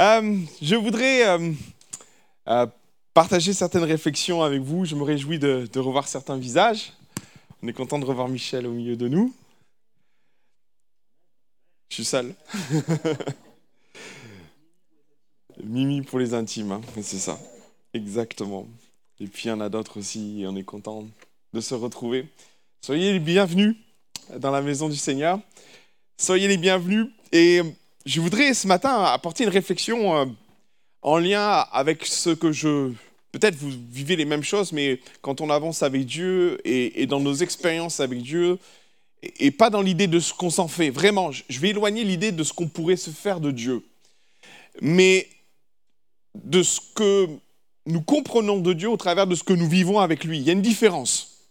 Euh, je voudrais euh, euh, partager certaines réflexions avec vous. Je me réjouis de, revoir certains visages. On est content de revoir Michel au milieu de nous. Je suis seul. Mimi pour les intimes, hein. c'est ça. Exactement. Et puis il y en a d'autres aussi, on est content de se retrouver. Soyez les bienvenus dans la maison du Seigneur. Soyez les bienvenus. Et je voudrais ce matin apporter une réflexion euh, en lien avec ce que je... Peut-être vous vivez les mêmes choses, mais quand on avance avec Dieu et, dans nos expériences avec Dieu, et, pas dans l'idée de ce qu'on s'en fait. Vraiment, je vais éloigner l'idée de ce qu'on pourrait se faire de Dieu. Mais de ce que nous comprenons de Dieu au travers de ce que nous vivons avec lui. Il y a une différence.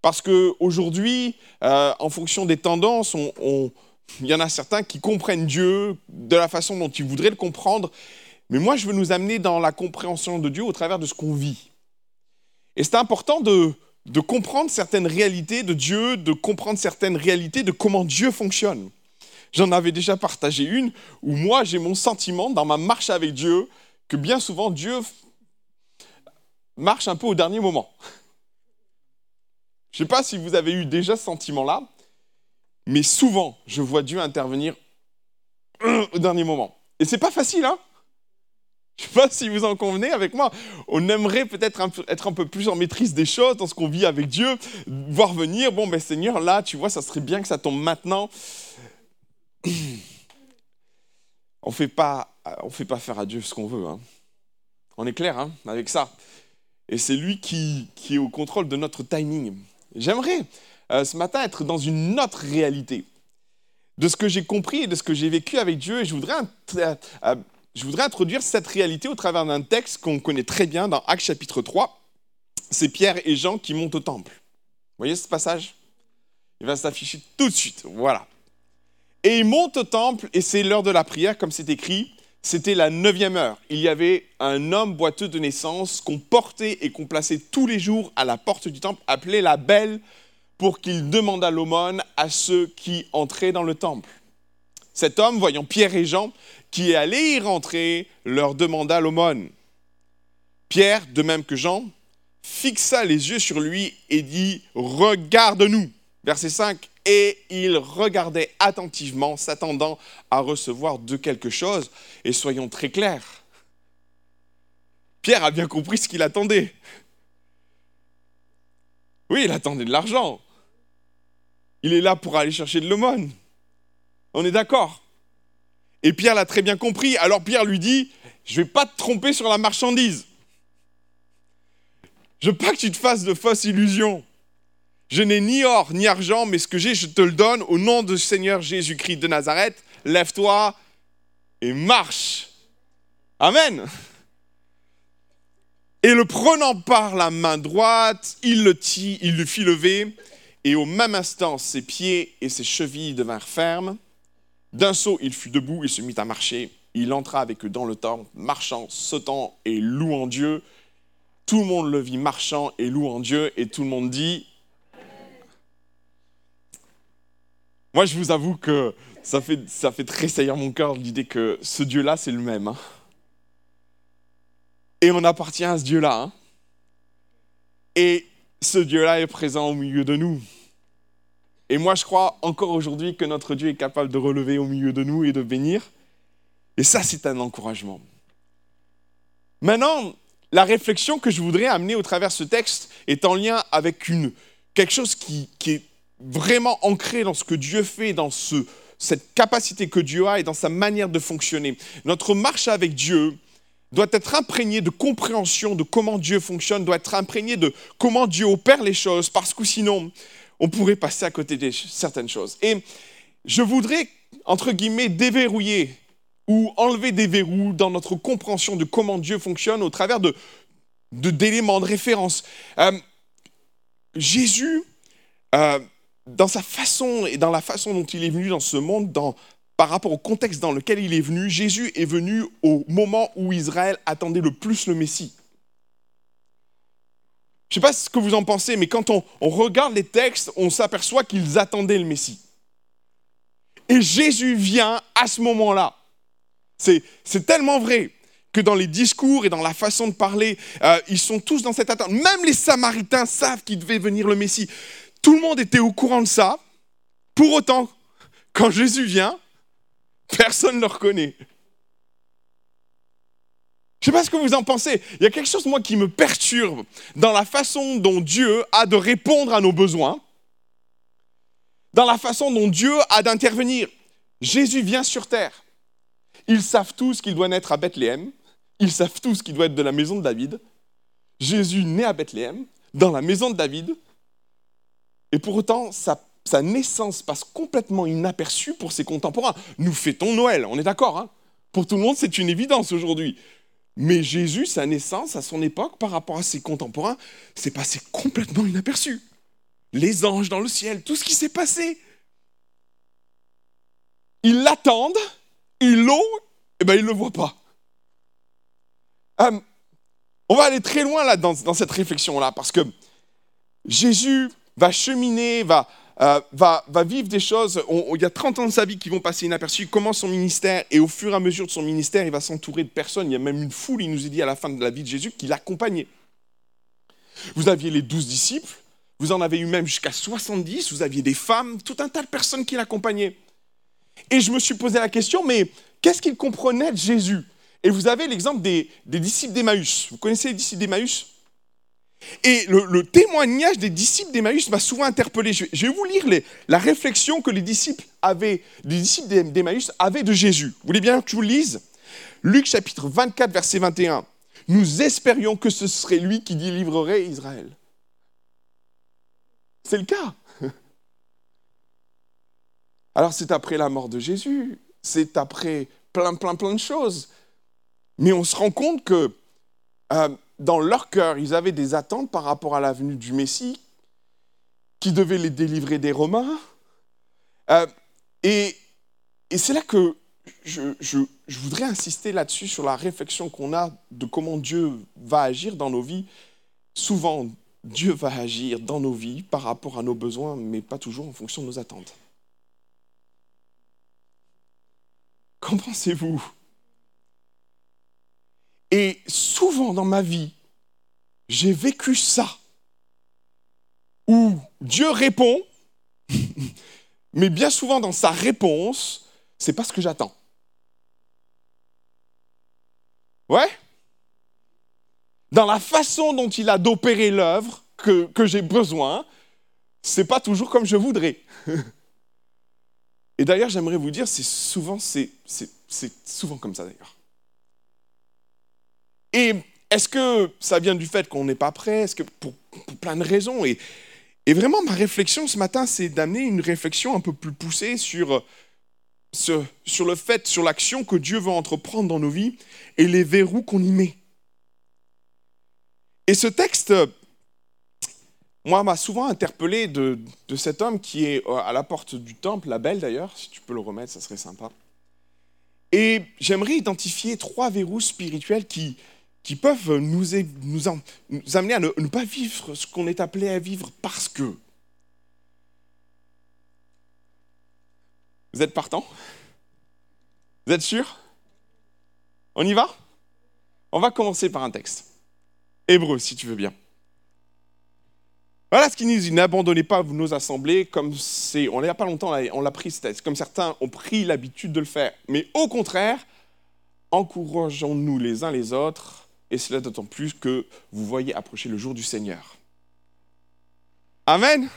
Parce qu'aujourd'hui, euh, en fonction des tendances, on il y en a certains qui comprennent Dieu de la façon dont ils voudraient le comprendre, mais moi je veux nous amener dans la compréhension de Dieu au travers de ce qu'on vit. Et c'est important de, comprendre certaines réalités de Dieu, de comprendre certaines réalités de comment Dieu fonctionne. J'en avais déjà partagé une où moi j'ai mon sentiment dans ma marche avec Dieu que bien souvent Dieu marche un peu au dernier moment. Je ne sais pas si vous avez eu déjà ce sentiment-là, mais souvent, je vois Dieu intervenir au dernier moment. Et c'est pas facile, hein Je sais pas si vous en convenez avec moi. On aimerait peut-être être un peu plus en maîtrise des choses dans ce qu'on vit avec Dieu, voir venir, bon ben Seigneur, là, tu vois, ça serait bien que ça tombe maintenant. On fait pas, on fait pas faire à Dieu ce qu'on veut. Hein. On est clair hein, avec ça. Et c'est lui qui est au contrôle de notre timing. J'aimerais euh, ce matin être dans une autre réalité de ce que j'ai compris et de ce que j'ai vécu avec Dieu. Et je voudrais, euh, euh, je voudrais introduire cette réalité au travers d'un texte qu'on connaît très bien dans Actes chapitre 3. C'est Pierre et Jean qui montent au temple. Vous voyez ce passage? Il va s'afficher tout de suite. Voilà. Et ils montent au temple et c'est l'heure de la prière, comme c'est écrit. C'était la neuvième heure. Il y avait un homme boiteux de naissance qu'on portait et qu'on plaçait tous les jours à la porte du temple, appelé la Belle pour qu'il demandât l'aumône à ceux qui entraient dans le temple. Cet homme, voyant Pierre et Jean qui allaient y rentrer, leur demanda l'aumône. Pierre, de même que Jean, fixa les yeux sur lui et dit Regarde-nous. Verset 5 Et il regardait attentivement, s'attendant à recevoir de quelque chose. Et soyons très clairs Pierre a bien compris ce qu'il attendait. Oui, il attendait de l'argent. Il est là pour aller chercher de l'aumône. On est d'accord Et Pierre l'a très bien compris. Alors Pierre lui dit, je ne vais pas te tromper sur la marchandise. Je veux pas que tu te fasses de fausses illusions. Je n'ai ni or ni argent, mais ce que j'ai, je te le donne au nom du Seigneur Jésus-Christ de Nazareth. Lève-toi et marche. Amen. Et le prenant par la main droite, il le fit lever et au même instant, ses pieds et ses chevilles devinrent fermes. D'un saut, il fut debout et se mit à marcher. Il entra avec eux dans le temple, marchant, sautant et louant Dieu. Tout le monde le vit marchant et louant Dieu, et tout le monde dit Moi, je vous avoue que ça fait, ça fait tressaillir mon cœur l'idée que ce Dieu-là, c'est le même. Hein. Et on appartient à ce Dieu-là. Hein. Et ce Dieu-là est présent au milieu de nous. Et moi, je crois encore aujourd'hui que notre Dieu est capable de relever au milieu de nous et de bénir. Et ça, c'est un encouragement. Maintenant, la réflexion que je voudrais amener au travers de ce texte est en lien avec quelque chose qui, est vraiment ancré dans ce que Dieu fait, dans ce, cette capacité que Dieu a et dans sa manière de fonctionner. Notre marche avec Dieu, doit être imprégné de compréhension de comment Dieu fonctionne, doit être imprégné de comment Dieu opère les choses, parce que sinon, on pourrait passer à côté de certaines choses. Et je voudrais, entre guillemets, déverrouiller ou enlever des verrous dans notre compréhension de comment Dieu fonctionne au travers de d'éléments de, référence. Euh, Jésus, euh, dans sa façon et dans la façon dont il est venu dans ce monde, dans par rapport au contexte dans lequel il est venu, Jésus est venu au moment où Israël attendait le plus le Messie. Je ne sais pas ce que vous en pensez, mais quand on, regarde les textes, on s'aperçoit qu'ils attendaient le Messie. Et Jésus vient à ce moment-là. C'est tellement vrai que dans les discours et dans la façon de parler, euh, ils sont tous dans cette attente. Même les Samaritains savent qu'il devait venir le Messie. Tout le monde était au courant de ça. Pour autant, quand Jésus vient, personne ne le reconnaît. Je ne sais pas ce que vous en pensez. Il y a quelque chose, moi, qui me perturbe dans la façon dont Dieu a de répondre à nos besoins, dans la façon dont Dieu a d'intervenir. Jésus vient sur terre. Ils savent tous qu'il doit naître à Bethléem. Ils savent tous qu'il doit être de la maison de David. Jésus naît à Bethléem, dans la maison de David. Et pour autant, sa, naissance passe complètement inaperçue pour ses contemporains. Nous fêtons Noël, on est d'accord. Hein? Pour tout le monde, c'est une évidence aujourd'hui. Mais Jésus, sa naissance à son époque, par rapport à ses contemporains, c'est passé complètement inaperçu. Les anges dans le ciel, tout ce qui s'est passé. Ils l'attendent, ils l'ont, et bien ils ne le voient pas. Euh, on va aller très loin là dans, cette réflexion-là, parce que Jésus va cheminer, va, euh, va, va, vivre des choses. il y a 30 ans de sa vie qui vont passer inaperçus. Il commence son ministère et au fur et à mesure de son ministère, il va s'entourer de personnes. Il y a même une foule, il nous est dit à la fin de la vie de Jésus, qui l'accompagnait. Vous aviez les douze disciples, vous en avez eu même jusqu'à 70, vous aviez des femmes, tout un tas de personnes qui l'accompagnaient. Et je me suis posé la question, mais qu'est-ce qu'ils comprenaient de Jésus? Et vous avez l'exemple des, disciples d'Emmaüs. Vous connaissez les disciples d'Emmaüs? Et le, témoignage des disciples d'Emmaüs m'a souvent interpellé. Je, vais vous lire la réflexion que les disciples avaient, les disciples d'Emmaüs avaient de Jésus. Vous voulez bien que je vous le lise? Luc chapitre 24, verset 21. Nous espérions que ce serait lui qui délivrerait Israël. C'est le cas. Alors c'est après la mort de Jésus, c'est après plein, plein, plein de choses. Mais on se rend compte que euh, dans leur cœur, ils avaient des attentes par rapport à la venue du Messie, qui devait les délivrer des Romains. Euh, et, c'est là que je, je voudrais insister là-dessus, sur la réflexion qu'on a de comment Dieu va agir dans nos vies. Souvent, Dieu va agir dans nos vies par rapport à nos besoins, mais pas toujours en fonction de nos attentes. Qu'en pensez-vous? Et souvent dans ma vie, j'ai vécu ça, où Dieu répond, mais bien souvent dans sa réponse, c'est pas ce que j'attends. Ouais? Dans la façon dont il a d'opérer l'œuvre que, j'ai besoin, c'est pas toujours comme je voudrais. Et d'ailleurs, j'aimerais vous dire, c'est souvent, c'est, souvent comme ça d'ailleurs. Et est-ce que ça vient du fait qu'on n'est pas prêt? Est-ce que pour, plein de raisons et, vraiment, ma réflexion ce matin, c'est d'amener une réflexion un peu plus poussée sur, sur le fait, sur l'action que Dieu veut entreprendre dans nos vies et les verrous qu'on y met. Et ce texte moi, m'a souvent interpellé de, cet homme qui est euh, à la porte du temple, la belle d'ailleurs, si tu peux le remettre, ça serait sympa. Et j'aimerais identifier trois verrous spirituels qui, qui peuvent nous, amener à ne, pas vivre ce qu'on est appelé à vivre parce que. Vous êtes partant Vous êtes sûr On y va? On va commencer par un texte. Hébreu, si tu veux bien. Voilà ce qu'il nous dit. N'abandonnez pas nos assemblées comme. On n'a pas longtemps, on l'a pris, comme certains ont pris l'habitude de le faire. Mais au contraire, encourageons-nous les uns les autres, et cela d'autant plus que vous voyez approcher le jour du Seigneur. Amen.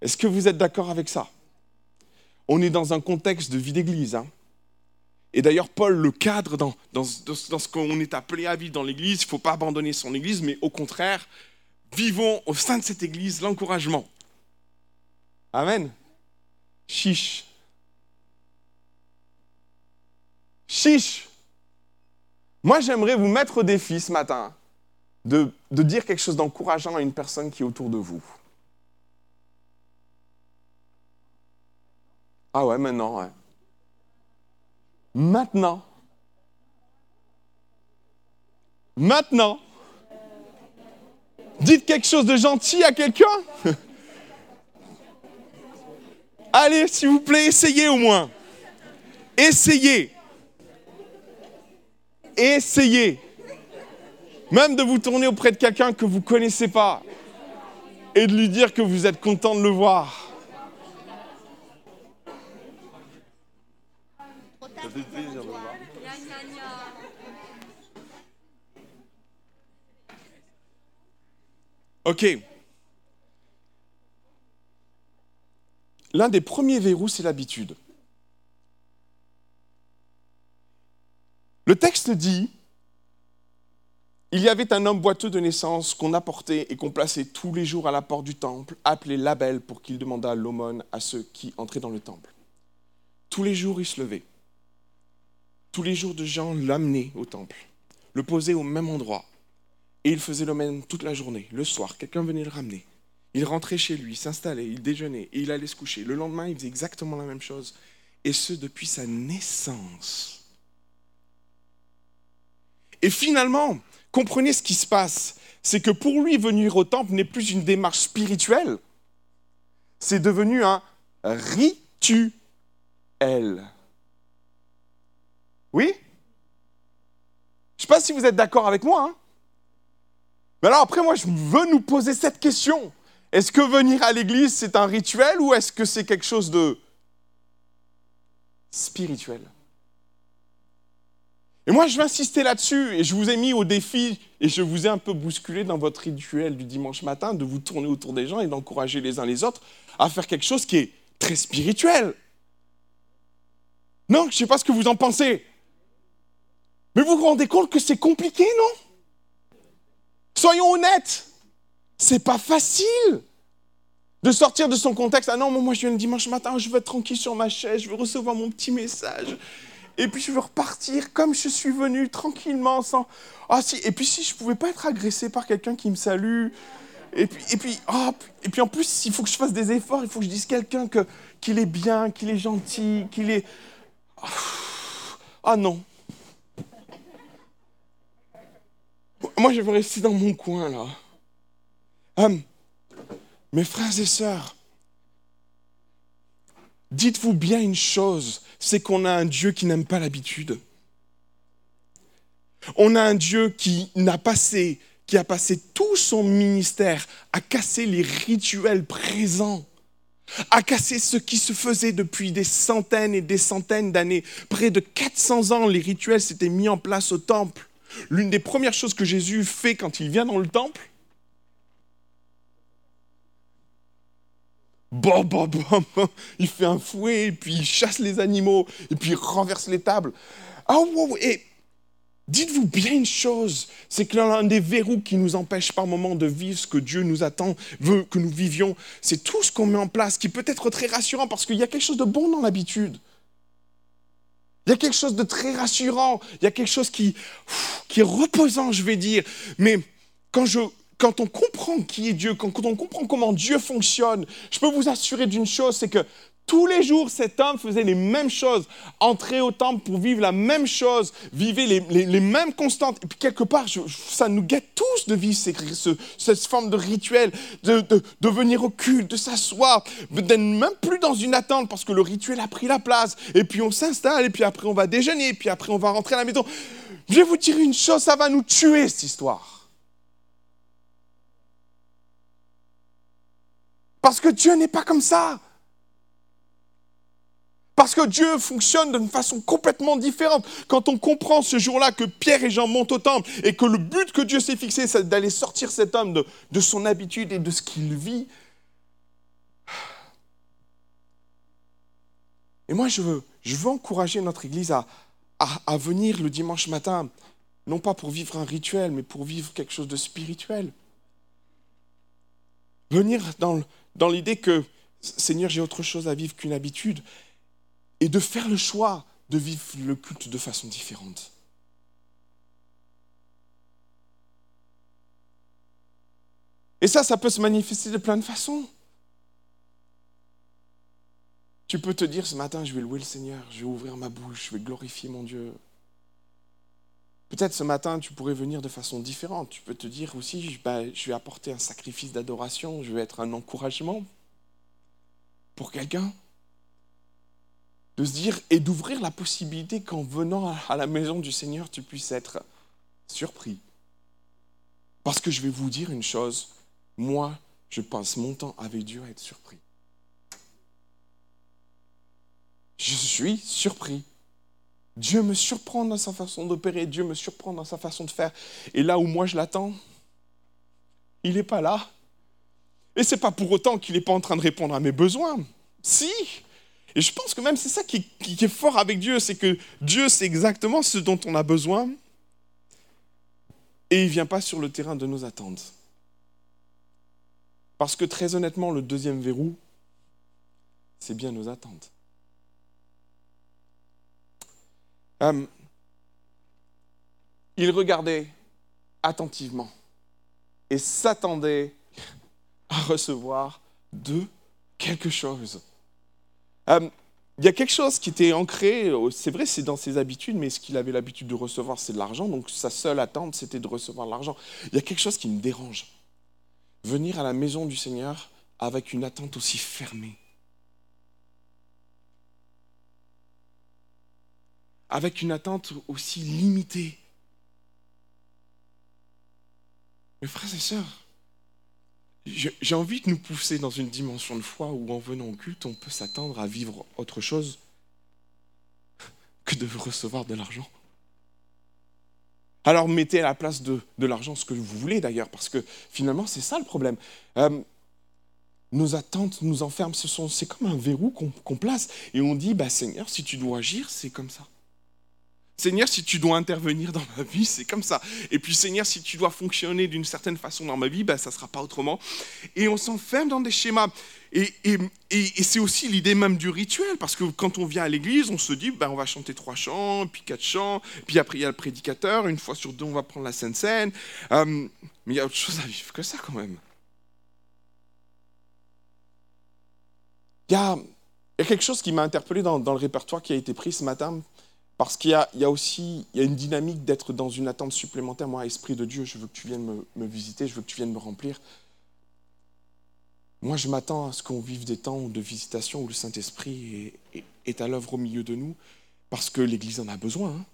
Est-ce que vous êtes d'accord avec ça? On est dans un contexte de vie d'église. Hein. et d'ailleurs, Paul le cadre dans, dans ce qu'on est appelé à vivre dans l'église. Il ne faut pas abandonner son église, mais au contraire, vivons au sein de cette Église l'encouragement. Amen. Chiche. Chiche. Moi, j'aimerais vous mettre au défi ce matin de, de dire quelque chose d'encourageant à une personne qui est autour de vous. Ah ouais, maintenant, ouais. Maintenant. Maintenant. Dites quelque chose de gentil à quelqu'un. Allez, s'il vous plaît, essayez au moins. essayez. Essayez. Même de vous tourner auprès de quelqu'un que vous ne connaissez pas et de lui dire que vous êtes content de le voir. Ok. L'un des premiers verrous, c'est l'habitude. Le texte dit, il y avait un homme boiteux de naissance qu'on apportait et qu'on plaçait tous les jours à la porte du temple, appelé Label, pour qu'il demandât l'aumône à ceux qui entraient dans le temple. Tous les jours, il se levait. Tous les jours, de gens l'amenaient au temple, le posaient au même endroit. Et il faisait l'aumône toute la journée. Le soir, quelqu'un venait le ramener. Il rentrait chez lui, s'installait, il déjeunait et il allait se coucher. Le lendemain, il faisait exactement la même chose. Et ce, depuis sa naissance. Et finalement, comprenez ce qui se passe. C'est que pour lui, venir au temple n'est plus une démarche spirituelle. C'est devenu un rituel. Oui? Je ne sais pas si vous êtes d'accord avec moi. Hein Mais alors après, moi, je veux nous poser cette question. Est-ce que venir à l'église, c'est un rituel ou est-ce que c'est quelque chose de spirituel? Et moi, je vais insister là-dessus, et je vous ai mis au défi, et je vous ai un peu bousculé dans votre rituel du dimanche matin, de vous tourner autour des gens et d'encourager les uns les autres à faire quelque chose qui est très spirituel. Non, je ne sais pas ce que vous en pensez. Mais vous vous rendez compte que c'est compliqué, non? Soyons honnêtes, c'est pas facile de sortir de son contexte. Ah non, moi je viens le dimanche matin, je veux être tranquille sur ma chaise, je veux recevoir mon petit message et puis je veux repartir comme je suis venu, tranquillement, sans... Ah si, et puis si je pouvais pas être agressé par quelqu'un qui me salue, et puis, et puis, oh, et puis en plus, il faut que je fasse des efforts, il faut que je dise quelqu'un que, qu'il est bien, qu'il est gentil, qu'il est... Ah non. Moi, je veux rester dans mon coin, là. Hum, mes frères et sœurs, dites-vous bien une chose, c'est qu'on a un Dieu qui n'aime pas l'habitude. On a un Dieu qui n'a passé, qui a passé tout son ministère à casser les rituels présents, à casser ce qui se faisait depuis des centaines et des centaines d'années. Près de 400 ans, les rituels s'étaient mis en place au temple. L'une des premières choses que Jésus fait quand il vient dans le temple, Bon, bon, bon, il fait un fouet, et puis il chasse les animaux, et puis il renverse les tables. Ah, wow, et dites-vous bien une chose, c'est que l'un des verrous qui nous empêche par moment de vivre ce que Dieu nous attend, veut que nous vivions, c'est tout ce qu'on met en place, qui peut être très rassurant, parce qu'il y a quelque chose de bon dans l'habitude. Il y a quelque chose de très rassurant, il y a quelque chose qui, qui est reposant, je vais dire. Mais quand je quand on comprend qui est Dieu, quand, on comprend comment Dieu fonctionne, je peux vous assurer d'une chose, c'est que tous les jours, cet homme faisait les mêmes choses, entrait au temple pour vivre la même chose, vivait les, mêmes constantes. Et puis quelque part, ça nous guette tous de vivre cette forme de rituel, de, de venir au culte, de s'asseoir, d'être même plus dans une attente parce que le rituel a pris la place. Et puis on s'installe, et puis après on va déjeuner, et puis après on va rentrer à la maison. Je vais vous dire une chose, ça va nous tuer cette histoire. Parce que Dieu n'est pas comme ça. Parce que Dieu fonctionne d'une façon complètement différente. Quand on comprend ce jour-là que Pierre et Jean montent au temple et que le but que Dieu s'est fixé, c'est d'aller sortir cet homme de, son habitude et de ce qu'il vit. Et moi, je veux, je veux encourager notre Église à, à venir le dimanche matin, non pas pour vivre un rituel, mais pour vivre quelque chose de spirituel. Venir dans le, dans l'idée que, Seigneur, j'ai autre chose à vivre qu'une habitude, et de faire le choix de vivre le culte de façon différente. Et ça, ça peut se manifester de plein de façons. Tu peux te dire ce matin, je vais louer le Seigneur, je vais ouvrir ma bouche, je vais glorifier mon Dieu. Peut-être ce matin, tu pourrais venir de façon différente. Tu peux te dire aussi, bah, je vais apporter un sacrifice d'adoration, je vais être un encouragement pour quelqu'un. de se dire et d'ouvrir la possibilité qu'en venant à la maison du Seigneur, tu puisses être surpris. Parce que je vais vous dire une chose, moi, je passe mon temps avec Dieu à être surpris. Je suis surpris. Dieu me surprend dans sa façon d'opérer, Dieu me surprend dans sa façon de faire. Et là où moi je l'attends, il n'est pas là. Et c'est pas pour autant qu'il n'est pas en train de répondre à mes besoins. Si. Et je pense que même c'est ça qui, qui, est fort avec Dieu, c'est que Dieu sait exactement ce dont on a besoin. Et il ne vient pas sur le terrain de nos attentes. Parce que très honnêtement, le deuxième verrou, c'est bien nos attentes. Euh, il regardait attentivement et s'attendait à recevoir de quelque chose. Euh, il y a quelque chose qui était ancré, c'est vrai, c'est dans ses habitudes, mais ce qu'il avait l'habitude de recevoir, c'est de l'argent, donc sa seule attente, c'était de recevoir de l'argent. Il y a quelque chose qui me dérange. Venir à la maison du Seigneur avec une attente aussi fermée. Avec une attente aussi limitée. Mes frères et sœurs, j'ai envie de nous pousser dans une dimension de foi où en venant au culte, on peut s'attendre à vivre autre chose que de recevoir de l'argent. Alors mettez à la place de, l'argent ce que vous voulez d'ailleurs, parce que finalement c'est ça le problème. Euh, nos attentes nous enferment, c'est comme un verrou qu'on place, et on dit, bah, Seigneur, si tu dois agir, c'est comme ça. Seigneur, si tu dois intervenir dans ma vie, c'est comme ça. Et puis, Seigneur, si tu dois fonctionner d'une certaine façon dans ma vie, ben, ça ne sera pas autrement. Et on s'enferme dans des schémas. Et, c'est aussi l'idée même du rituel, parce que quand on vient à l'église, on se dit, ben, on va chanter trois chants, puis quatre chants, puis après il y a le prédicateur, une fois sur deux, on va prendre la Sainte Seine. Euh, mais il y a autre chose à vivre que ça quand même. Il y a, quelque chose qui m'a interpellé dans, dans le répertoire qui a été pris ce matin parce qu'il y, a aussi il y a une dynamique d'être dans une attente supplémentaire. Moi, Esprit de Dieu, je veux que tu viennes me, visiter, je veux que tu viennes me remplir. Moi, je m'attends à ce qu'on vive des temps de visitation où le Saint-Esprit est, à l'œuvre au milieu de nous, parce que l'Église en a besoin. Hein.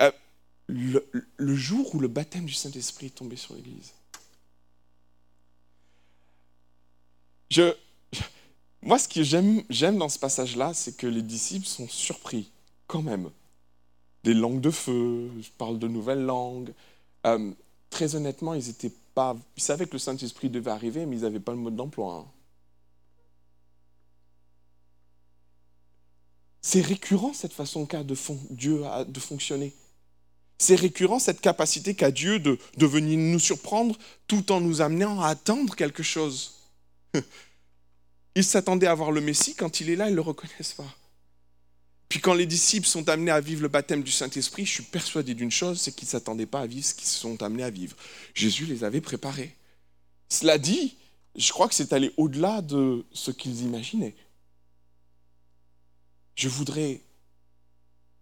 Euh, le, le jour où le baptême du Saint-Esprit est tombé sur l'Église, je, moi, ce que j'aime dans ce passage-là, c'est que les disciples sont surpris, quand même. Des langues de feu, je parle de nouvelles langues. Euh, très honnêtement, ils étaient pas. Ils savaient que le Saint-Esprit devait arriver, mais ils n'avaient pas le mode d'emploi. Hein. C'est récurrent cette façon qu'a de Dieu de fonctionner. C'est récurrent cette capacité qu'a Dieu de, de venir nous surprendre tout en nous amenant à attendre quelque chose. Ils s'attendaient à voir le Messie, quand il est là, ils ne le reconnaissent pas. Puis quand les disciples sont amenés à vivre le baptême du Saint-Esprit, je suis persuadé d'une chose, c'est qu'ils ne s'attendaient pas à vivre ce qu'ils se sont amenés à vivre. Jésus les avait préparés. Cela dit, je crois que c'est allé au-delà de ce qu'ils imaginaient. Je voudrais,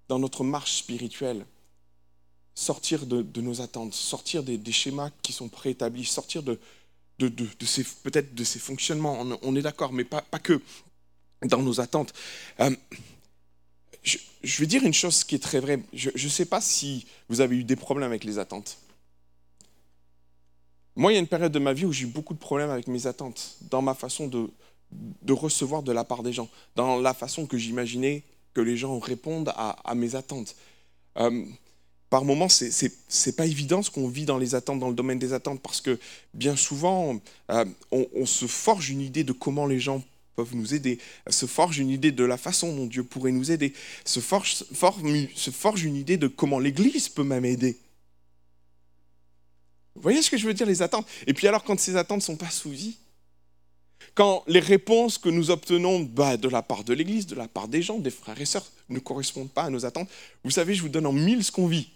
dans notre marche spirituelle, sortir de, nos attentes, sortir des, des, schémas qui sont préétablis, sortir de, de, peut-être de ces fonctionnements, on, est d'accord, mais pas, que dans nos attentes. Euh, je, vais dire une chose qui est très vraie. Je ne sais pas si vous avez eu des problèmes avec les attentes. Moi, il y a une période de ma vie où j'ai eu beaucoup de problèmes avec mes attentes, dans ma façon de, de recevoir de la part des gens, dans la façon que j'imaginais que les gens répondent à, mes attentes. Euh, par moments, ce n'est pas évident ce qu'on vit dans les attentes, dans le domaine des attentes, parce que bien souvent, euh, on, se forge une idée de comment les gens peuvent nous aider, se forge une idée de la façon dont Dieu pourrait nous aider, se forge, une idée de comment l'Église peut même aider. Vous voyez ce que je veux dire, les attentes? Et puis alors, quand ces attentes ne sont pas souvies, quand les réponses que nous obtenons bah, de la part de l'Église, de la part des gens, des frères et sœurs, ne correspondent pas à nos attentes, vous savez, je vous donne en mille ce qu'on vit.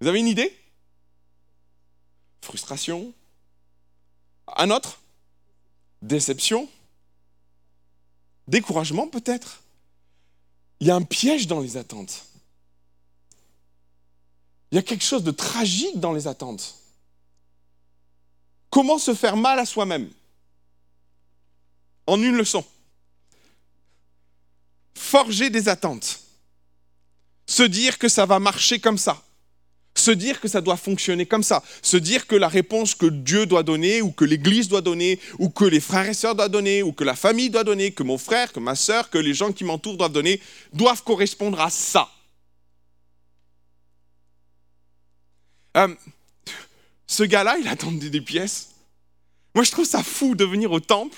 Vous avez une idée? Frustration? Un autre? Déception? Découragement peut-être? Il y a un piège dans les attentes. Il y a quelque chose de tragique dans les attentes. Comment se faire mal à soi-même? En une leçon. Forger des attentes. Se dire que ça va marcher comme ça. Se dire que ça doit fonctionner comme ça. Se dire que la réponse que Dieu doit donner, ou que l'Église doit donner, ou que les frères et sœurs doivent donner, ou que la famille doit donner, que mon frère, que ma sœur, que les gens qui m'entourent doivent donner, doivent correspondre à ça. Euh, ce gars-là, il attendait des pièces. Moi, je trouve ça fou de venir au temple.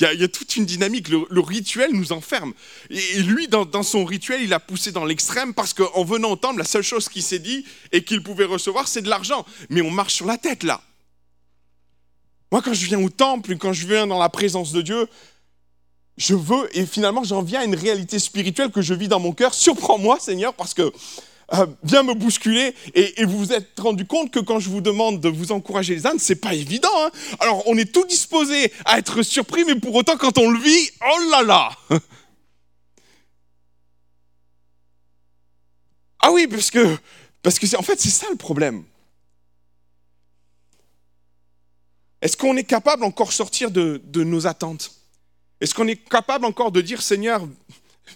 Il y a, toute une dynamique. Le, rituel nous enferme. Et, lui, dans, son rituel, il a poussé dans l'extrême parce qu'en venant au temple, la seule chose qu'il s'est dit et qu'il pouvait recevoir, c'est de l'argent. Mais on marche sur la tête là. Moi, quand je viens au temple, quand je viens dans la présence de Dieu, je veux, et finalement, j'en viens à une réalité spirituelle que je vis dans mon cœur. Surprends-moi, Seigneur, parce que euh, me bousculer et, vous vous êtes rendu compte que quand je vous demande de vous encourager les ânes, c'est pas évident. Hein. Alors on est tout disposé à être surpris, mais pour autant quand on le vit, oh là là Ah oui, parce que, parce que en fait c'est ça le problème. Est-ce qu'on est capable encore de sortir de, nos attentes? Est-ce qu'on est capable encore de dire Seigneur,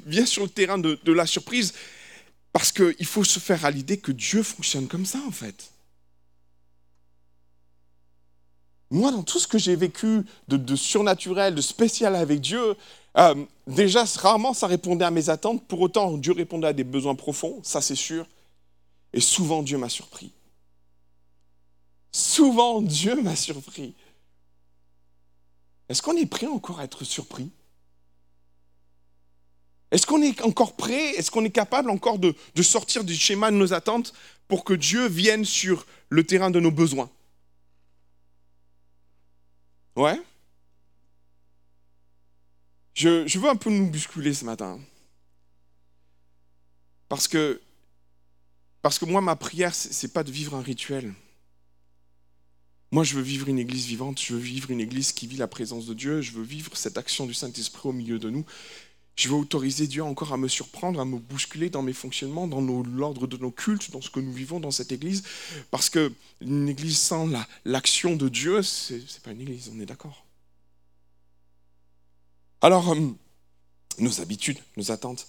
viens sur le terrain de la surprise parce qu'il faut se faire à l'idée que Dieu fonctionne comme ça, en fait. Moi, dans tout ce que j'ai vécu de, surnaturel, de spécial avec Dieu, euh, déjà, rarement ça répondait à mes attentes. Pour autant, Dieu répondait à des besoins profonds, ça c'est sûr. Et souvent, Dieu m'a surpris. Souvent, Dieu m'a surpris. Est-ce qu'on est prêt encore à être surpris? Est-ce qu'on est encore prêt? Est-ce qu'on est capable encore de, sortir du schéma de nos attentes pour que Dieu vienne sur le terrain de nos besoins? Ouais je, veux un peu nous bousculer ce matin. Parce que, parce que moi, ma prière, ce n'est pas de vivre un rituel. Moi, je veux vivre une église vivante, je veux vivre une église qui vit la présence de Dieu, je veux vivre cette action du Saint-Esprit au milieu de nous. Je veux autoriser Dieu encore à me surprendre, à me bousculer dans mes fonctionnements, dans l'ordre de nos cultes, dans ce que nous vivons dans cette église. Parce qu'une église sans l'action de Dieu, ce n'est pas une église, on est d'accord. Alors, euh, nos habitudes, nos attentes.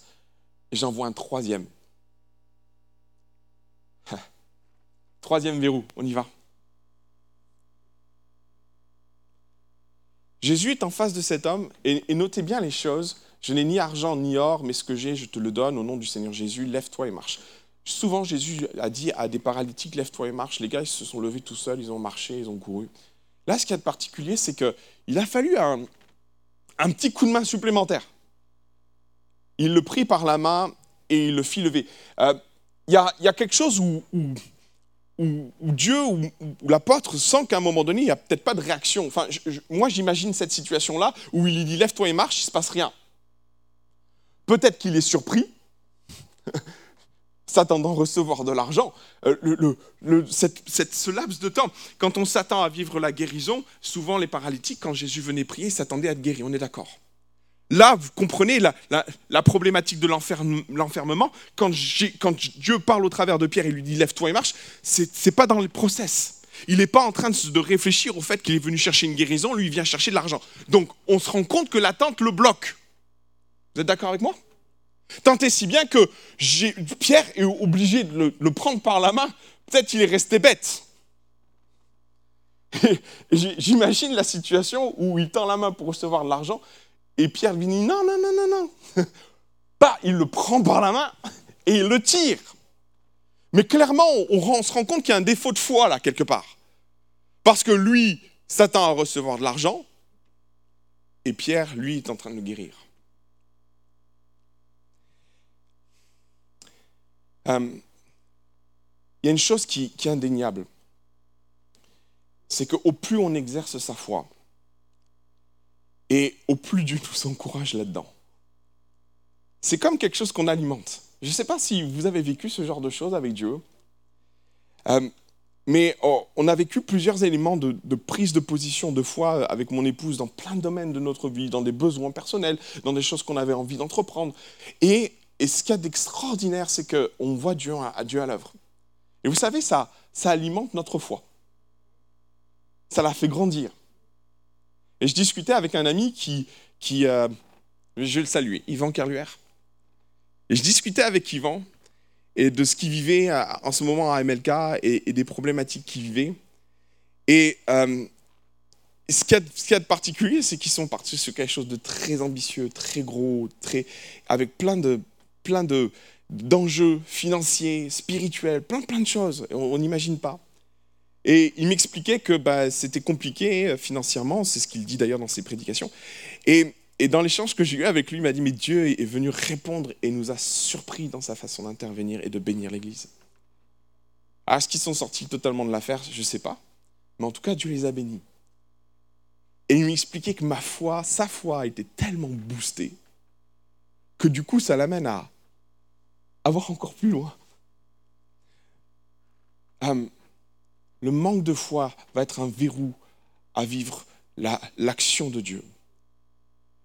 J'en vois un troisième. troisième verrou, on y va. Jésus est en face de cet homme, et notez bien les choses. Je n'ai ni argent ni or, mais ce que j'ai, je te le donne au nom du Seigneur Jésus, lève-toi et marche. Souvent, Jésus a dit à des paralytiques, lève-toi et marche. Les gars, ils se sont levés tout seuls, ils ont marché, ils ont couru. Là, ce qu'il y a de particulier, c'est qu'il a fallu un, petit coup de main supplémentaire. Il le prit par la main et il le fit lever. Euh, il y, a, quelque chose où, Dieu, ou l'apôtre sent qu'à un moment donné, il n'y a peut-être pas de réaction. Enfin, moi, j'imagine cette situation-là où il dit lève-toi et marche, il ne se passe rien. Peut-être qu'il est surpris, s'attendant à recevoir de l'argent. Euh, ce laps de temps, quand on s'attend à vivre la guérison, souvent les paralytiques, quand Jésus venait prier, s'attendaient à être guéris. On est d'accord. Là, vous comprenez la, problématique de l'enfermement. Quand, Dieu parle au travers de Pierre et lui dit lève-toi et marche, c'est n'est pas dans le process. Il n'est pas en train de, de réfléchir au fait qu'il est venu chercher une guérison, lui il vient chercher de l'argent. Donc on se rend compte que l'attente le bloque. Vous êtes d'accord avec moi? Tant si bien que Pierre est obligé de le, prendre par la main. Peut-être qu'il est resté bête. J'imagine la situation où il tend la main pour recevoir de l'argent et Pierre lui dit non, non, non, non, non. Pas, il le prend par la main et il le tire. Mais clairement, on se rend compte qu'il y a un défaut de foi là, quelque part. Parce que lui s'attend à recevoir de l'argent et Pierre, lui, est en train de le guérir. Euh, il y a une chose qui, est indéniable, c'est qu'au plus on exerce sa foi, et au plus Dieu nous encourage là-dedans. C'est comme quelque chose qu'on alimente. Je ne sais pas si vous avez vécu ce genre de choses avec Dieu, euh, mais on a vécu plusieurs éléments de, de, prise de position de foi avec mon épouse dans plein de domaines de notre vie, dans des besoins personnels, dans des choses qu'on avait envie d'entreprendre. Et et ce qu'il y a d'extraordinaire, c'est qu'on voit Dieu à, Dieu à l'œuvre. Et vous savez, ça, ça alimente notre foi. Ça la fait grandir. Et je discutais avec un ami qui, qui euh, je vais le saluer, Yvan Carluère. Et je discutais avec Yvan et de ce qu'il vivait en ce moment à MLK et, des problématiques qu'il vivait. Et euh, ce qu'il y, a de particulier, c'est qu'ils sont partis sur quelque chose de très ambitieux, très gros, très, avec plein de, plein de, d'enjeux financiers, spirituels, plein plein de choses. On n'imagine pas. Et il m'expliquait que bah, c'était compliqué euh, financièrement, c'est ce qu'il dit d'ailleurs dans ses prédications. Et, dans l'échange que j'ai eu avec lui, il m'a dit, mais Dieu est venu répondre et nous a surpris dans sa façon d'intervenir et de bénir l'Église. Est-ce qu'ils sont sortis totalement de l'affaire? Je ne sais pas. Mais en tout cas, Dieu les a bénis. Et il m'expliquait que ma foi, sa foi, était tellement boostée que du coup, ça l'amène à avoir encore plus loin. Hum, le manque de foi va être un verrou à vivre l'action de Dieu.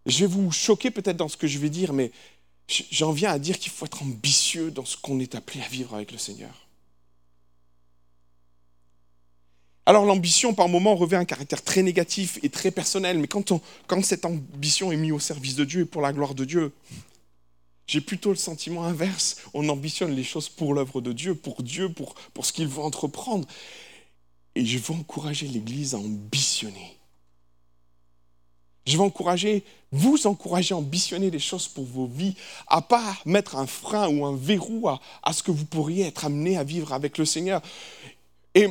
Je vais vous choquer peut-être dans ce que je vais dire, mais j'en viens à dire qu'il faut être ambitieux dans ce qu'on est appelé à vivre avec le Seigneur. Alors l'ambition, par moments, revêt un caractère très négatif et très personnel, mais quand, quand cette ambition est mise au service de Dieu et pour la gloire de Dieu, j'ai plutôt le sentiment inverse. On ambitionne les choses pour l'œuvre de Dieu, pour Dieu, pour, pour ce qu'il veut entreprendre. Et je veux encourager l'Église à ambitionner. Je veux encourager, vous encourager à ambitionner les choses pour vos vies, à pas mettre un frein ou un verrou à, à ce que vous pourriez être amené à vivre avec le Seigneur. Et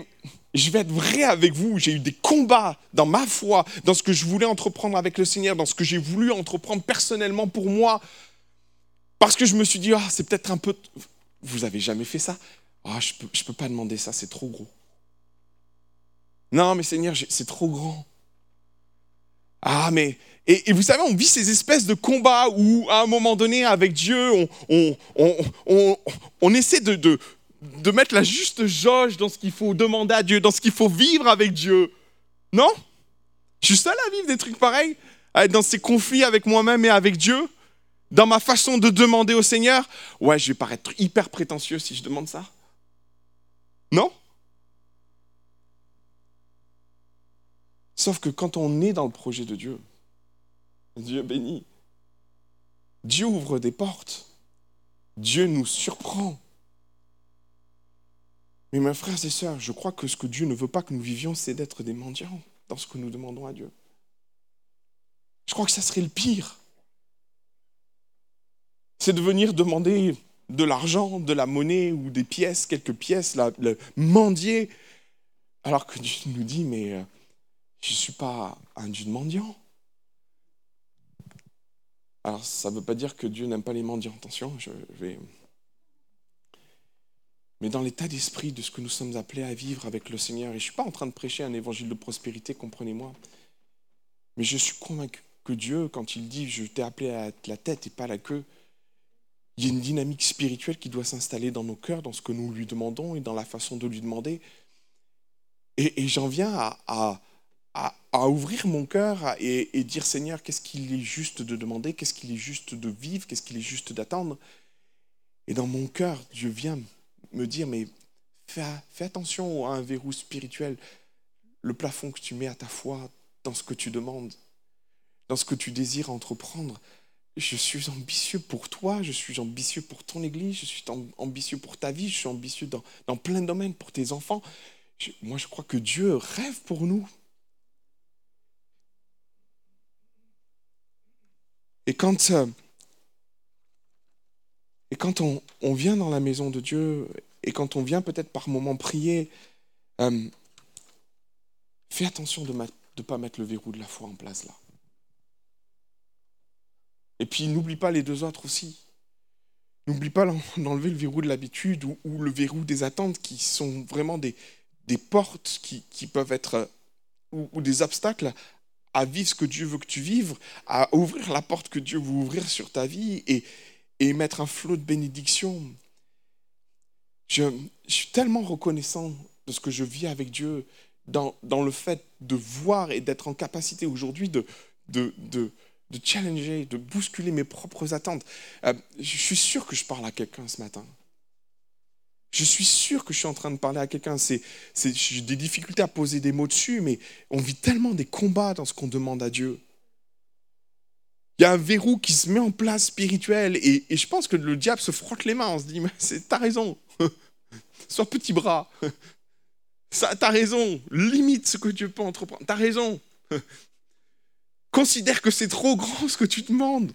je vais être vrai avec vous, j'ai eu des combats dans ma foi, dans ce que je voulais entreprendre avec le Seigneur, dans ce que j'ai voulu entreprendre personnellement pour moi. Parce que je me suis dit, ah, c'est peut-être un peu... Vous avez jamais fait ça? Ah, Je ne peux, je peux pas demander ça, c'est trop gros. Non, mais Seigneur, c'est trop grand. Ah, mais... Et, vous savez, on vit ces espèces de combats où, à un moment donné, avec Dieu, on, on, on, on essaie de, de, de mettre la juste jauge dans ce qu'il faut demander à Dieu, dans ce qu'il faut vivre avec Dieu. Non? Je suis seul à vivre des trucs pareils, à être dans ces conflits avec moi-même et avec Dieu, dans ma façon de demander au Seigneur. Ouais, je vais paraître hyper prétentieux si je demande ça. Non? Sauf que quand on est dans le projet de Dieu, Dieu bénit. Dieu ouvre des portes. Dieu nous surprend. Mais mes frères et sœurs, je crois que ce que Dieu ne veut pas que nous vivions, c'est d'être des mendiants dans ce que nous demandons à Dieu. Je crois que ça serait le pire. C'est de venir demander de l'argent, de la monnaie ou des pièces, quelques pièces, le mendier, alors que Dieu nous dit, mais euh, je ne suis pas un Dieu de mendiant. Alors ça ne veut pas dire que Dieu n'aime pas les mendiants, attention, je vais mais dans l'état d'esprit de ce que nous sommes appelés à vivre avec le Seigneur. Et je ne suis pas en train de prêcher un évangile de prospérité, comprenez-moi. Mais je suis convaincu que Dieu, quand il dit je t'ai appelé à être la tête et pas la queue, il y a une dynamique spirituelle qui doit s'installer dans nos cœurs, dans ce que nous lui demandons et dans la façon de lui demander. Et, j'en viens à, à, ouvrir mon cœur et, et dire Seigneur, qu'est-ce qu'il est juste de demander, qu'est-ce qu'il est juste de vivre, qu'est-ce qu'il est juste d'attendre? Et dans mon cœur, Dieu vient me dire, mais fais, attention à un verrou spirituel, le plafond que tu mets à ta foi dans ce que tu demandes, dans ce que tu désires entreprendre. Je suis ambitieux pour toi, je suis ambitieux pour ton église, je suis ambitieux pour ta vie, je suis ambitieux dans, plein de domaines pour tes enfants. moi, je crois que Dieu rêve pour nous. Et quand, euh, on, vient dans la maison de Dieu, et quand on vient peut-être par moments prier, euh, fais attention de ne pas mettre le verrou de la foi en place là. Et puis n'oublie pas les deux autres aussi. N'oublie pas d'enlever le verrou de l'habitude ou, le verrou des attentes qui sont vraiment des, des portes qui, qui, peuvent être, ou, ou, des obstacles à vivre ce que Dieu veut que tu vives, à ouvrir la porte que Dieu veut ouvrir sur ta vie et, et mettre un flot de bénédiction. Je, suis tellement reconnaissant de ce que je vis avec Dieu dans, dans le fait de voir et d'être en capacité aujourd'hui de, de, de, de, challenger, de bousculer mes propres attentes. Euh, je suis sûr que je parle à quelqu'un ce matin. Je suis sûr que je suis en train de parler à quelqu'un. C'est, j'ai des difficultés à poser des mots dessus, mais on vit tellement des combats dans ce qu'on demande à Dieu. Il y a un verrou qui se met en place spirituel et, je pense que le diable se frotte les mains. On se dit, mais t'as raison. Sois petit bras. T'as raison. Limite ce que Dieu peut entreprendre. T'as raison. Considère que c'est trop grand ce que tu demandes.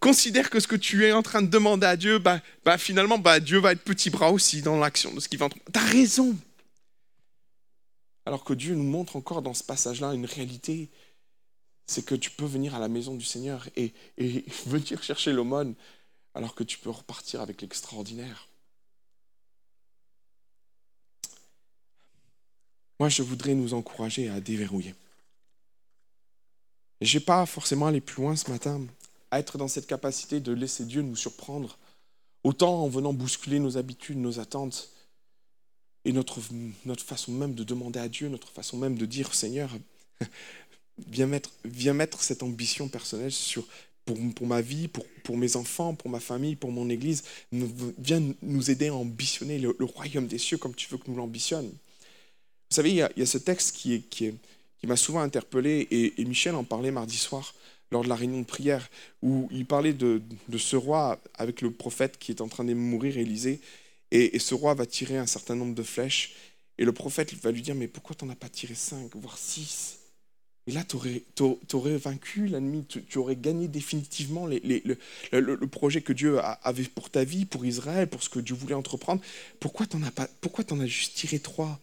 Considère que ce que tu es en train de demander à Dieu, bah, bah finalement, bah, Dieu va être petit bras aussi dans l'action de ce qu'il va entreprendre. T'as raison. Alors que Dieu nous montre encore dans ce passage-là une réalité, c'est que tu peux venir à la maison du Seigneur et venir chercher l'aumône alors que tu peux repartir avec l'extraordinaire. Moi, je voudrais nous encourager à déverrouiller. Je n'ai pas forcément aller plus loin ce matin, à être dans cette capacité de laisser Dieu nous surprendre, autant en venant bousculer nos habitudes, nos attentes, et notre, notre façon même de demander à Dieu, notre façon même de dire Seigneur, viens mettre, viens mettre cette ambition personnelle sur, pour, pour ma vie, pour, pour, mes enfants, pour ma famille, pour mon Église. Viens nous aider à ambitionner le, royaume des cieux comme tu veux que nous l'ambitionnions. Vous savez, il y, a, ce texte qui, est, qui m'a souvent interpellé, et, Michel en parlait mardi soir lors de la réunion de prière, où il parlait de, ce roi avec le prophète qui est en train de mourir, Élisée, et, et, ce roi va tirer un certain nombre de flèches, et le prophète va lui dire, mais pourquoi tu n'en as pas tiré cinq, voire six? Et là, tu aurais, vaincu l'ennemi, tu, aurais gagné définitivement le, projet que Dieu avait pour ta vie, pour Israël, pour ce que Dieu voulait entreprendre. Pourquoi tu en, as juste tiré trois?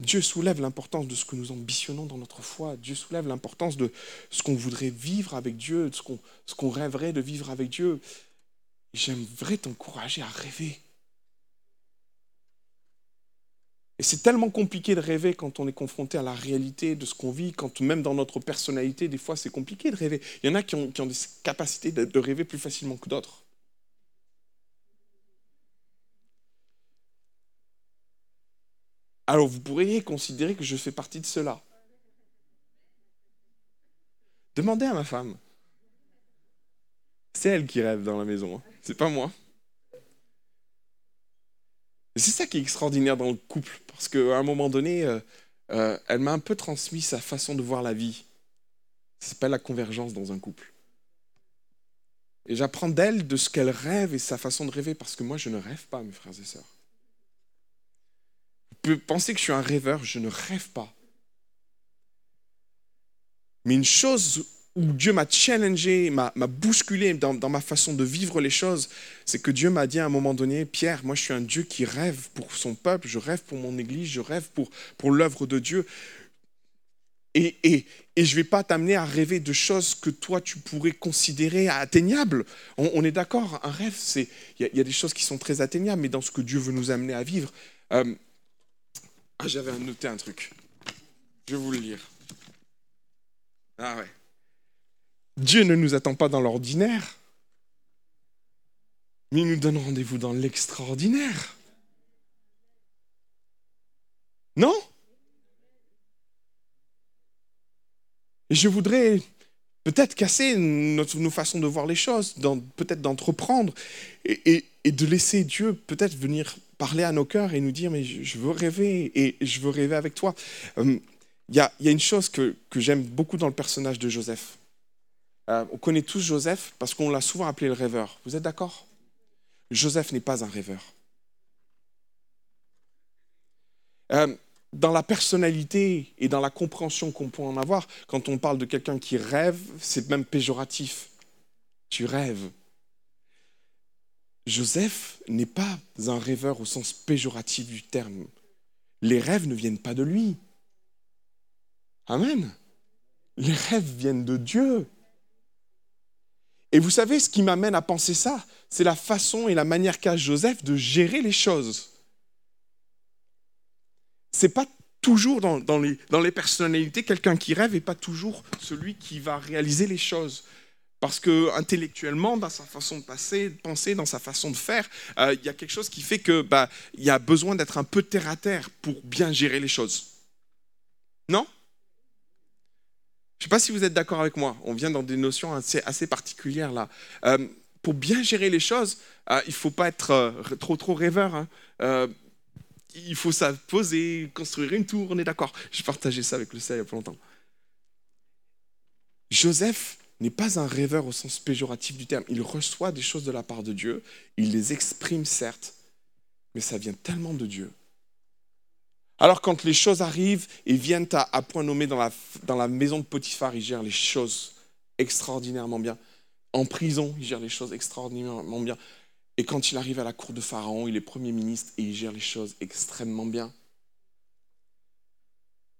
Dieu soulève l'importance de ce que nous ambitionnons dans notre foi. Dieu soulève l'importance de ce qu'on voudrait vivre avec Dieu, de ce qu'on rêverait de vivre avec Dieu. J'aimerais t'encourager à rêver. Et c'est tellement compliqué de rêver quand on est confronté à la réalité de ce qu'on vit, quand même dans notre personnalité, des fois c'est compliqué de rêver. Il y en a qui ont, des capacités de, rêver plus facilement que d'autres. Alors vous pourriez considérer que je fais partie de cela. Demandez à ma femme. C'est elle qui rêve dans la maison, hein. c'est pas moi. c'est ça qui est extraordinaire dans le couple parce qu'à un moment donné, euh, euh, elle m'a un peu transmis sa façon de voir la vie. Ça s'appelle la convergence dans un couple. Et j'apprends d'elle de ce qu'elle rêve et sa façon de rêver, parce que moi, je ne rêve pas, mes frères et sœurs. Pouvez penser que je suis un rêveur, je ne rêve pas. Mais une chose où Dieu m'a challengé, m'a bousculé dans, ma façon de vivre les choses, c'est que Dieu m'a dit à un moment donné, Pierre, moi je suis un Dieu qui rêve pour son peuple, je rêve pour mon Église, je rêve pour, pour l'œuvre de Dieu. Et, et, et je ne vais pas t'amener à rêver de choses que toi tu pourrais considérer atteignables. On, est d'accord, un rêve, il y, a des choses qui sont très atteignables, mais dans ce que Dieu veut nous amener à vivre. Euh, ah, j'avais noté un truc. Je vais vous le lire. Ah ouais. Dieu ne nous attend pas dans l'ordinaire, mais il nous donne rendez-vous dans l'extraordinaire. Non? Et je voudrais peut-être casser notre, nos façons de voir les choses, peut-être d'entreprendre et, de laisser Dieu peut-être venir parler à nos cœurs et nous dire, mais je, veux rêver et je veux rêver avec toi. Euh, il y, a, une chose que j'aime beaucoup dans le personnage de Joseph. Euh, on connaît tous Joseph parce qu'on l'a souvent appelé le rêveur. Vous êtes d'accord? Joseph n'est pas un rêveur. Euh, dans la personnalité et dans la compréhension qu'on peut en avoir, quand on parle de quelqu'un qui rêve, c'est même péjoratif. Tu rêves. Joseph n'est pas un rêveur au sens péjoratif du terme. Les rêves ne viennent pas de lui. Amen. Les rêves viennent de Dieu. Et vous savez, ce qui m'amène à penser ça, c'est la façon et la manière qu'a Joseph de gérer les choses. C'est pas toujours dans, les, dans les personnalités, quelqu'un qui rêve n'est pas toujours celui qui va réaliser les choses. Parce que intellectuellement, dans sa façon de, passer, de penser, dans sa façon de faire, euh, il y a quelque chose qui fait que bah, y a besoin d'être un peu terre à terre pour bien gérer les choses. Non? Je ne sais pas si vous êtes d'accord avec moi. On vient dans des notions assez, particulières là. Euh, pour bien gérer les choses, euh, il ne faut pas être trop, trop rêveur. Hein. Il faut ça poser, construire une tour, on est d'accord. Je partageais ça avec le CA il y a pas longtemps. Joseph n'est pas un rêveur au sens péjoratif du terme. Il reçoit des choses de la part de Dieu, il les exprime certes, mais ça vient tellement de Dieu. Alors quand les choses arrivent et viennent à, point nommé dans la, dans la maison de Potiphar, il gère les choses extraordinairement bien. En prison, il gère les choses extraordinairement bien. Et quand il arrive à la cour de Pharaon, il est Premier ministre et il gère les choses extrêmement bien.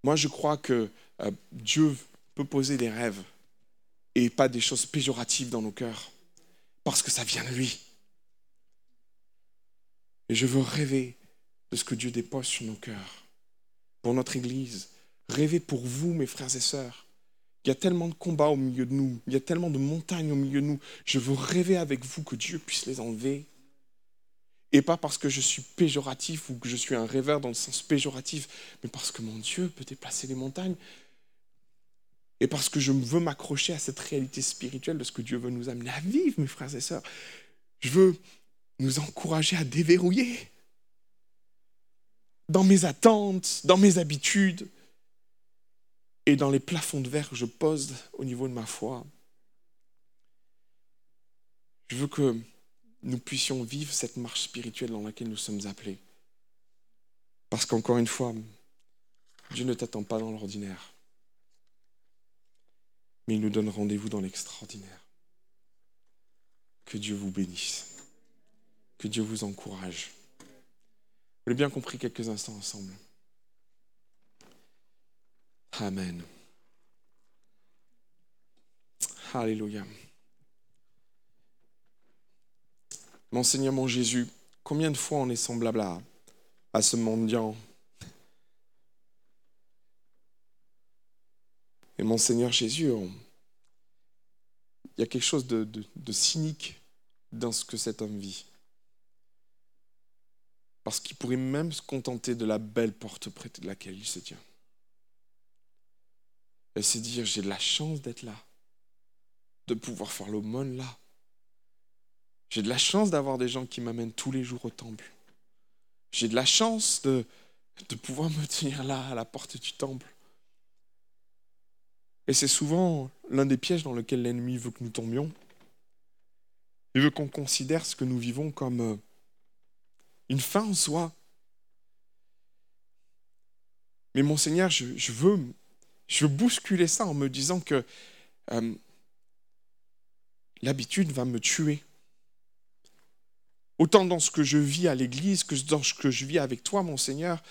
Moi, je crois que euh, Dieu peut poser des rêves et pas des choses péjoratives dans nos cœurs, parce que ça vient de lui. Et je veux rêver de ce que Dieu dépose sur nos cœurs, pour notre Église. Rêver pour vous, mes frères et sœurs. Il y a tellement de combats au milieu de nous, il y a tellement de montagnes au milieu de nous. Je veux rêver avec vous que Dieu puisse les enlever. Et pas parce que je suis péjoratif ou que je suis un rêveur dans le sens péjoratif, mais parce que mon Dieu peut déplacer les montagnes. Et parce que je veux m'accrocher à cette réalité spirituelle de ce que Dieu veut nous amener à vivre, mes frères et sœurs. Je veux nous encourager à déverrouiller dans mes attentes, dans mes habitudes et dans les plafonds de verre que je pose au niveau de ma foi. Je veux que nous puissions vivre cette marche spirituelle dans laquelle nous sommes appelés. Parce qu'encore une fois, Dieu ne t'attend pas dans l'ordinaire, mais il nous donne rendez-vous dans l'extraordinaire. Que Dieu vous bénisse. Que Dieu vous encourage. Vous l'avez bien compris quelques instants ensemble. Amen. Alléluia. Mon Seigneur, mon Jésus, combien de fois on est semblable à, ce mendiant Et mon Seigneur Jésus, il y a quelque chose de, de cynique dans ce que cet homme vit. Parce qu'il pourrait même se contenter de la belle porte près de laquelle il se tient. Et se dire, j'ai de la chance d'être là, de pouvoir faire l'aumône là. J'ai de la chance d'avoir des gens qui m'amènent tous les jours au temple. J'ai de la chance de, de pouvoir me tenir là, à la porte du temple. Et c'est souvent l'un des pièges dans lequel l'ennemi veut que nous tombions. Il veut qu'on considère ce que nous vivons comme euh, une fin en soi. Mais mon Seigneur, je, veux, je bousculer ça en me disant que euh, l'habitude va me tuer. Autant dans ce que je vis à l'église que dans ce que je vis avec toi, mon Seigneur,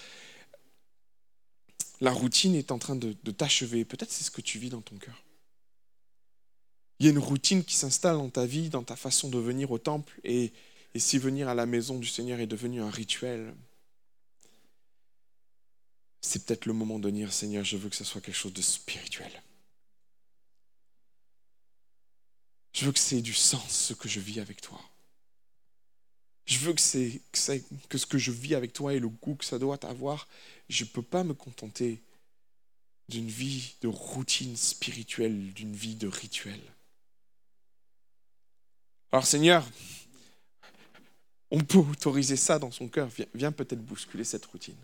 la routine est en train de, t'achever. Peut-être c'est ce que tu vis dans ton cœur. Il y a une routine qui s'installe dans ta vie, dans ta façon de venir au temple, et si venir à la maison du Seigneur est devenu un rituel, c'est peut-être le moment de dire, Seigneur, je veux que ce soit quelque chose de spirituel. Je veux que c'est du sens ce que je vis avec toi. Je veux que, c'est, que, ce que je vis avec toi et le goût que ça doit avoir. Je ne peux pas me contenter d'une vie de routine spirituelle, d'une vie de rituel. Alors Seigneur, on peut autoriser ça dans son cœur. Viens, peut-être bousculer cette routine.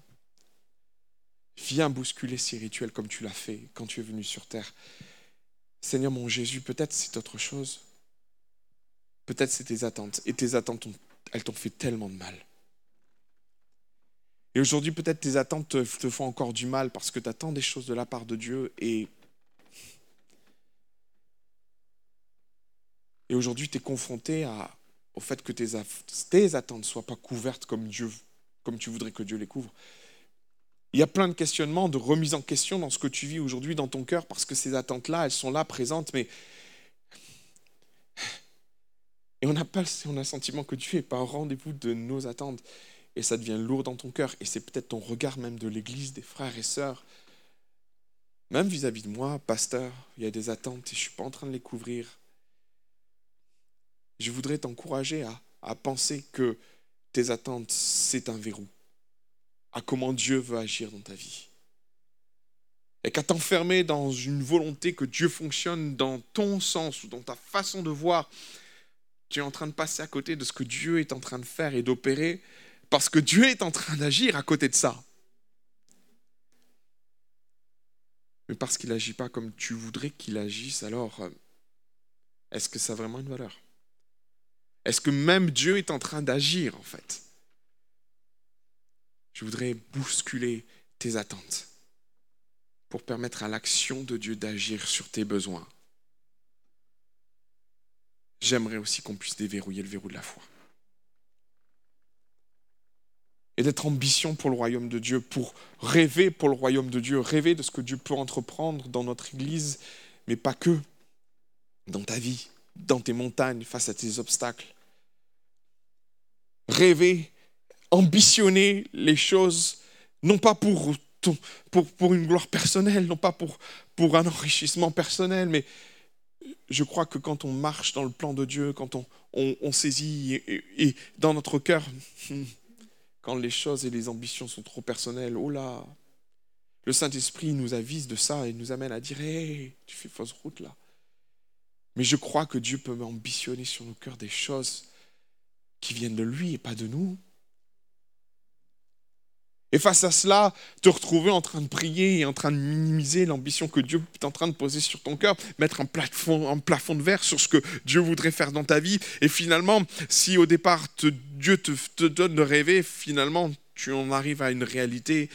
Viens bousculer ces rituels comme tu l'as fait quand tu es venu sur terre. Seigneur mon Jésus, peut-être c'est autre chose. Peut-être c'est tes attentes. Et tes attentes, elles t'ont fait tellement de mal. Et aujourd'hui, peut-être tes attentes te, font encore du mal parce que tu attends des choses de la part de Dieu et. Et aujourd'hui, tu es confronté au fait que tes, tes attentes ne soient pas couvertes comme Dieu, comme tu voudrais que Dieu les couvre. Il y a plein de questionnements, de remise en question dans ce que tu vis aujourd'hui dans ton cœur, parce que ces attentes-là, elles sont là, présentes, mais... Et on n'a pas on a le sentiment que Dieu n'est pas au rendez-vous de nos attentes. Et ça devient lourd dans ton cœur. Et c'est peut-être ton regard même de l'Église, des frères et sœurs. Même vis-à-vis -vis de moi, pasteur, il y a des attentes et je ne suis pas en train de les couvrir je voudrais t'encourager à, penser que tes attentes, c'est un verrou à comment Dieu veut agir dans ta vie. Et qu'à t'enfermer dans une volonté que Dieu fonctionne dans ton sens ou dans ta façon de voir, tu es en train de passer à côté de ce que Dieu est en train de faire et d'opérer, parce que Dieu est en train d'agir à côté de ça. Mais parce qu'il n'agit pas comme tu voudrais qu'il agisse, alors euh, est-ce que ça a vraiment une valeur? Est-ce que même Dieu est en train d'agir en fait? Je voudrais bousculer tes attentes pour permettre à l'action de Dieu d'agir sur tes besoins. J'aimerais aussi qu'on puisse déverrouiller le verrou de la foi. Et d'être ambition pour le royaume de Dieu, pour rêver pour le royaume de Dieu, rêver de ce que Dieu peut entreprendre dans notre Église, mais pas que, dans ta vie, dans tes montagnes, face à tes obstacles. Rêver, ambitionner les choses, non pas pour, pour, pour une gloire personnelle, non pas pour, un enrichissement personnel, mais je crois que quand on marche dans le plan de Dieu, quand on, on, saisit et, dans notre cœur, quand les choses et les ambitions sont trop personnelles, oh là, le Saint-Esprit nous avise de ça et nous amène à dire Hé, tu fais fausse route là. Mais je crois que Dieu peut ambitionner sur nos cœurs des choses qui viennent de lui et pas de nous. Et face à cela, te retrouver en train de prier et en train de minimiser l'ambition que Dieu est en train de poser sur ton cœur, mettre un plafond, de verre sur ce que Dieu voudrait faire dans ta vie. Et finalement, si au départ Dieu te, donne de rêver, finalement tu en arrives à une réalité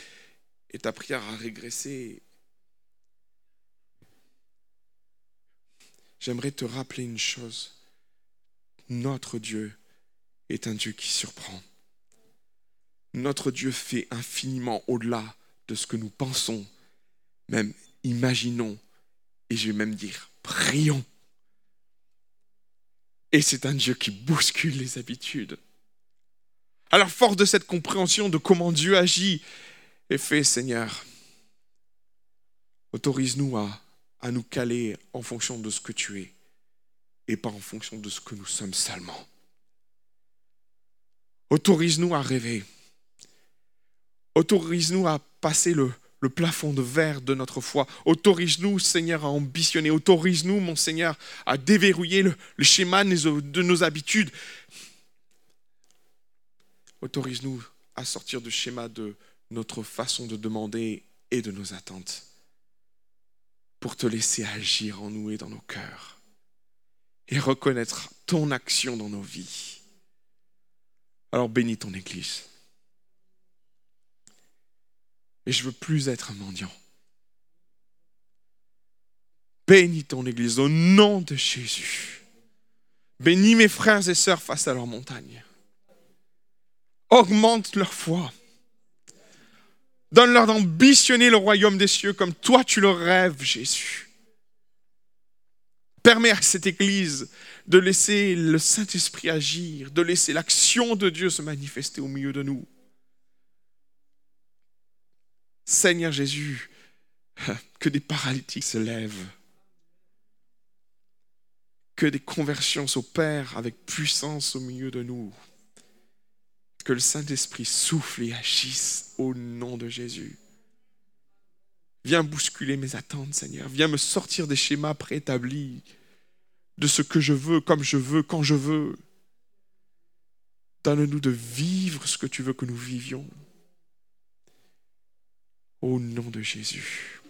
et ta prière a régressé. J'aimerais te rappeler une chose. Notre Dieu est un Dieu qui surprend notre Dieu fait infiniment au-delà de ce que nous pensons, même imaginons, et je vais même dire prions. Et c'est un Dieu qui bouscule les habitudes. Alors, fort de cette compréhension de comment Dieu agit, et fait, Seigneur, autorise-nous à, à nous caler en fonction de ce que tu es et pas en fonction de ce que nous sommes seulement. Autorise-nous à rêver. Autorise-nous à passer le, plafond de verre de notre foi. Autorise-nous, Seigneur, à ambitionner. Autorise-nous, mon Seigneur, à déverrouiller le, schéma de nos habitudes. Autorise-nous à sortir du schéma de notre façon de demander et de nos attentes pour te laisser agir en nous et dans nos cœurs et reconnaître ton action dans nos vies. Alors bénis ton Église. Et je veux plus être un mendiant. Bénis ton Église au nom de Jésus. Bénis mes frères et sœurs face à leur montagne. Augmente leur foi. Donne-leur d'ambitionner le royaume des cieux comme toi tu le rêves, Jésus. Permets à cette Église de laisser le Saint-Esprit agir, de laisser l'action de Dieu se manifester au milieu de nous. Seigneur Jésus, que des paralytiques se lèvent, que des conversions s'opèrent avec puissance au milieu de nous, que le Saint-Esprit souffle et agisse au nom de Jésus. Viens bousculer mes attentes, Seigneur. Viens me sortir des schémas préétablis de ce que je veux, comme je veux, quand je veux. Donne-nous de vivre ce que tu veux que nous vivions. Au nom de Jésus.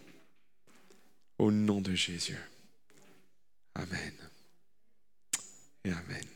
Au nom de Jésus. Amen. Et Amen.